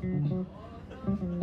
Mm-hmm.